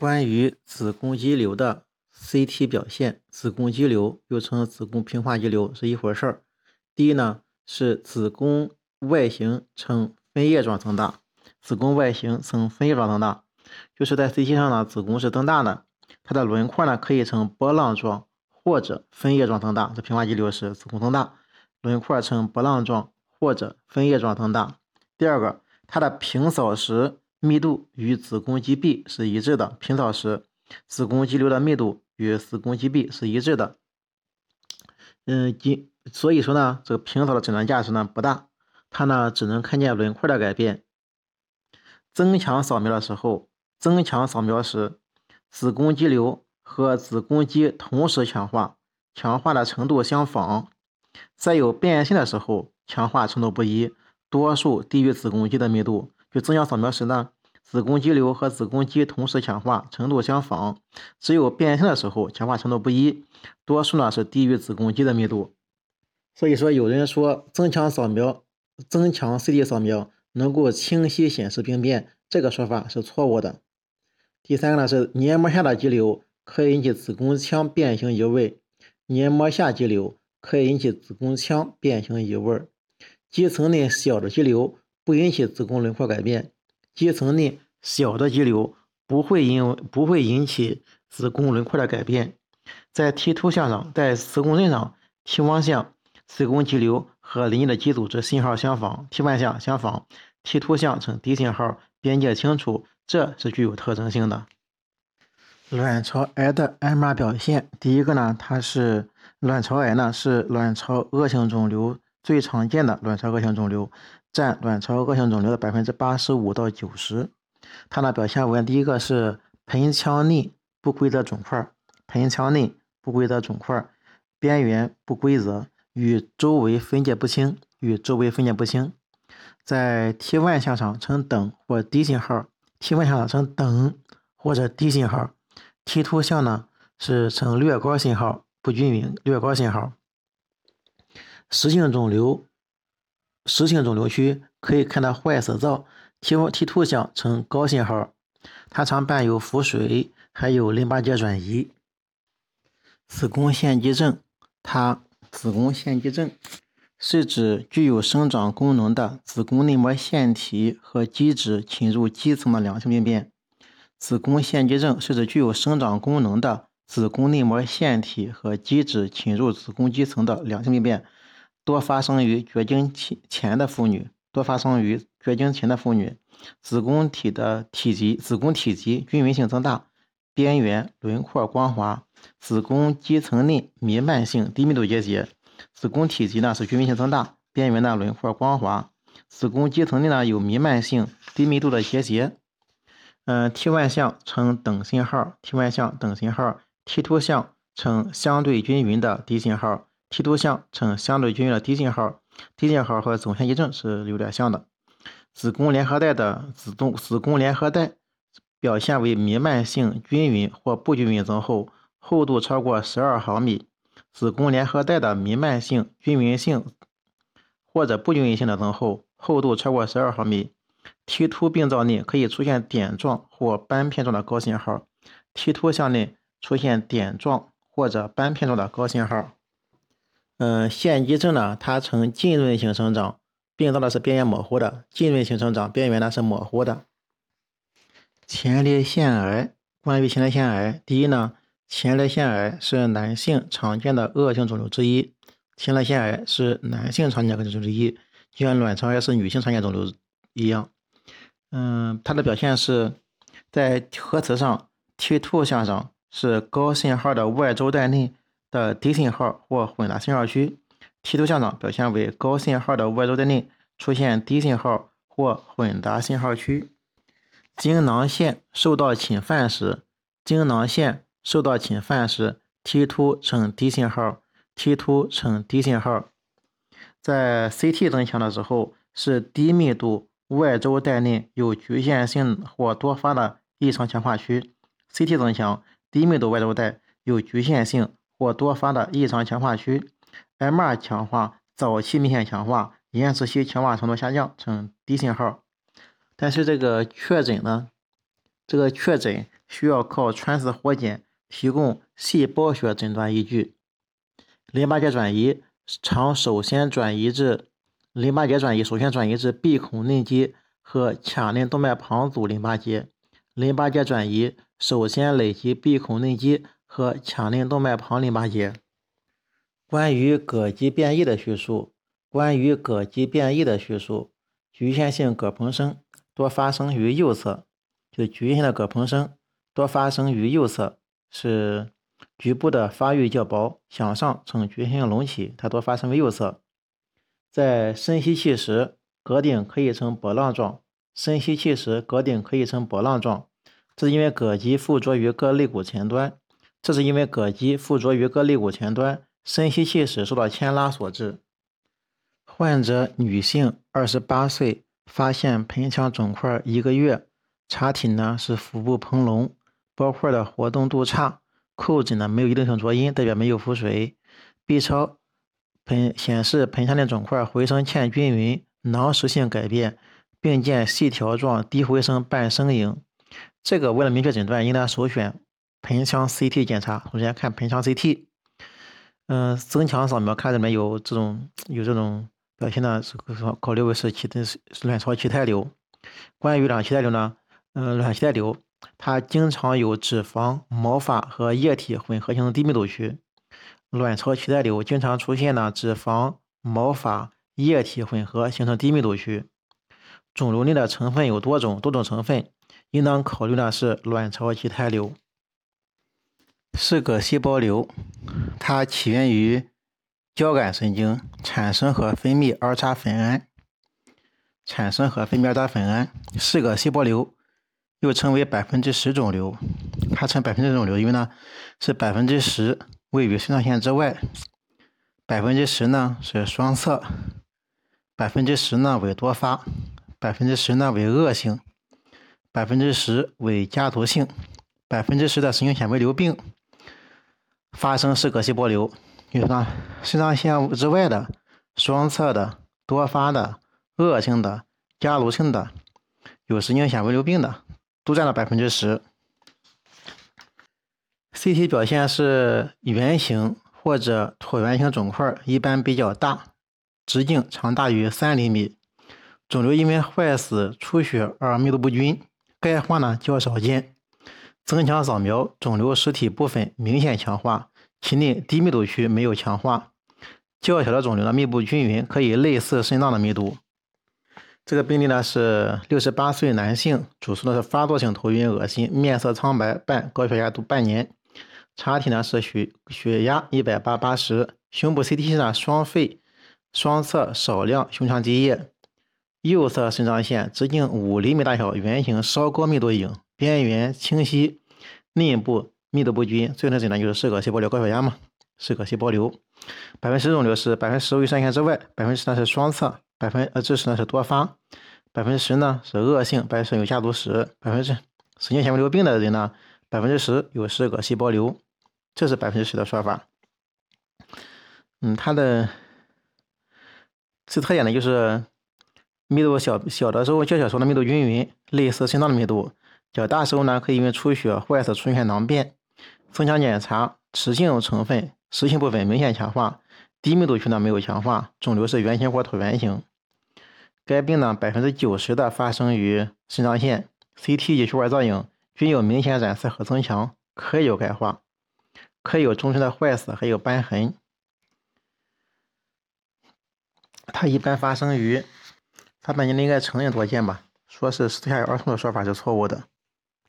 关于子宫肌瘤的 CT 表现，子宫肌瘤又称子宫平滑肌瘤是一回事儿。第一呢是子宫外形呈分叶状增大，子宫外形呈分叶状增大，就是在 CT 上呢子宫是增大的，它的轮廓呢可以呈波浪状或者分叶状增大。这平滑肌瘤是子宫增大，轮廓呈波浪状或者分叶状增大。第二个，它的平扫时。密度与子宫肌壁是一致的，平扫时子宫肌瘤的密度与子宫肌壁是一致的。嗯，肌所以说呢，这个平扫的诊断价值呢不大，它呢只能看见轮廓的改变。增强扫描的时候，增强扫描时，子宫肌瘤和子宫肌同时强化，强化的程度相仿。在有变性的时候，强化程度不一，多数低于子宫肌的密度。就增强扫描时呢，子宫肌瘤和子宫肌同时强化，程度相仿；只有变性的时候，强化程度不一，多数呢是低于子宫肌的密度。所以说，有人说增强扫描、增强 CT 扫描能够清晰显示病变，这个说法是错误的。第三个呢是黏膜下的肌瘤可以引起子宫腔变形移位，黏膜下肌瘤可以引起子宫腔变形移位，肌层内小的肌瘤。不引起子宫轮廓改变，肌层内小的肌瘤不会因不会引起子宫轮廓的改变。在 T 图像上，在子宫内上，T 望像子宫肌瘤和邻近的肌组织信号相仿，T 望像相仿，T 图像呈低信号，边界清楚，这是具有特征性的。卵巢癌的 MR 表现，第一个呢，它是卵巢癌呢是卵巢恶性肿瘤最常见的卵巢恶性肿瘤。占卵巢恶性肿瘤的百分之八十五到九十，它的表现为第一个是盆腔内不规则肿块，盆腔内不规则肿块，边缘不规则，与周围分界不清，与周围分界不清，在 T1 向上呈等或低信号，T1 向上呈等或者低信号，T 图像呢是呈略高信号，不均匀，略高信号，实性肿瘤。实性肿瘤区可以看到坏死灶，T T 图像呈高信号，它常伴有腹水，还有淋巴结转移。子宫腺肌症，它子宫腺肌症是指具有生长功能的子宫内膜腺体和基质侵入肌层的良性病变。子宫腺肌症是指具有生长功能的子宫内膜腺体和基质侵入子宫肌层的良性病变。多发生于绝经期前的妇女，多发生于绝经前的妇女，子宫体的体积，子宫体积均匀性增大，边缘轮廓光滑，子宫肌层内弥漫性低密度结节，子宫体积呢是均匀性增大，边缘的轮廓光滑，子宫肌层内呢有弥漫性低密度的结节。嗯，T 万像呈等信号，T 万像等信号，T 图像呈相对均匀的低信号。T 图像呈相对均匀的低信号，低信号和总腺肌症是有点像的。子宫联合带的子宫子宫联合带表现为弥漫性均匀或不均匀增厚，厚度超过十二毫米。子宫联合带的弥漫性均匀性或者不均匀性的增厚，厚度超过十二毫米。T 图病灶内可以出现点状或斑片状的高信号，T 图像内出现点状或者斑片状的高信号。嗯，腺肌症呢，它呈浸润性生长，病灶呢是边缘模糊的，浸润性生长，边缘呢是模糊的。前列腺癌，关于前列腺癌，第一呢，前列腺癌是男性常见的恶性肿瘤之一，前列腺癌是男性常见的恶性肿瘤之一，就像卵巢癌是女性常见肿瘤一样。嗯，它的表现是在核磁上 T2 像上是高信号的外周带内。的低信号或混杂信号区，T 图像上表现为高信号的外周带内出现低信号或混杂信号区。精囊腺受到侵犯时，精囊腺受到侵犯时，T 图呈低信号，T 图呈低信号。在 CT 增强的时候，是低密度外周带内有局限性或多发的异常强化区。CT 增强低密度外周带有局限性。或多发的异常强化区，MR 强化早期明显强化，延迟期强化程度下降，呈低信号。但是这个确诊呢，这个确诊需要靠穿刺活检提供细胞学诊断依据。淋巴结转移常首先转移至淋巴结转移首先转移至闭孔内肌和髂内动脉旁组淋巴结。淋巴结转移首先累及闭孔内肌和髂内动脉旁淋巴结。关于膈肌变异的叙述，关于膈肌变异的叙述，局限性膈膨生多发生于右侧，就局限性的膈膨生多发生于右侧，是局部的发育较薄，向上呈局限性隆起，它多发生于右侧。在深吸气时，膈顶可以呈波浪状。深吸气时，膈顶可以呈波浪状，这是因为膈肌附着于各肋骨前端。这是因为膈肌附着于膈肋骨前端，深吸气时受到牵拉所致。患者女性，二十八岁，发现盆腔肿块一个月，查体呢是腹部膨隆，包块的活动度差，叩诊呢没有一定性浊音，代表没有腹水。B 超盆显示盆腔内肿块回声欠均匀，囊实性改变。并见细条状低回声伴声影，这个为了明确诊断，应当首选盆腔 CT 检查。首先看盆腔 CT，嗯，增强扫描看里面有这种有这种表现呢，是考虑为是脐的是卵巢脐带瘤。关于卵巢脐带瘤呢，嗯，卵巢脐带瘤它经常有脂肪、毛发和液体混合型低密度区。卵巢脐带瘤经常出现呢脂肪、毛发、液体混合形成低密度区。肿瘤内的成分有多种，多种成分应当考虑的是卵巢脐带瘤。是个细胞瘤，它起源于交感神经，产生和分泌儿茶酚胺，产生和分泌儿茶酚胺。是个细胞瘤，又称为百分之十肿瘤。它称百分之肿瘤，因为呢是百分之十位于肾上腺之外，百分之十呢是双侧，百分之十呢为多发。百分之十呢为恶性，百分之十为家族性，百分之十的神经纤维瘤病发生是个细胞瘤，就是说肾上腺之外的双侧的多发的恶性的家族性的有神经纤维瘤病的都占了百分之十。CT 表现是圆形或者椭圆形肿块，一般比较大，直径长大于三厘米。肿瘤因为坏死、出血而密度不均，钙化呢较少见。增强扫描，肿瘤实体部分明显强化，其内低密度区没有强化。较小的肿瘤呢密布均匀，可以类似肾脏的密度。这个病例呢是六十八岁男性，主诉的是发作性头晕、恶心，面色苍白，伴高血压度半年。查体呢是血血压一百八八十，胸部 CT 呢双肺双侧少量胸腔积液。右侧肾上腺直径五厘米大小，圆形稍高密度影，边缘清晰，内部密度不均。最后诊断就是是个细胞瘤高血压嘛，是个细胞瘤。百分之十肿瘤是百分之十位上腺之外，百分之十呢是双侧，百分呃这十呢是多发，百分之十呢是恶性，百分之有家族史，百分之神经纤维瘤病的人呢，百分之十有是个细胞瘤，这是百分之十的说法。嗯，它的最特点呢就是。密度小小的时候，较小时候的密度均匀，类似肾脏的密度；较大时候呢，可以因为出血、坏死出现囊变。增强检查，实性成分、实性部分明显强化，低密度区呢没有强化。肿瘤是圆形或椭圆形。该病呢，百分之九十的发生于肾上腺，CT 及血管造影均有明显染色和增强，可有钙化，可有终身的坏死，还有瘢痕。它一般发生于。他们应该承认多见吧？说是私下有儿童的说法是错误的。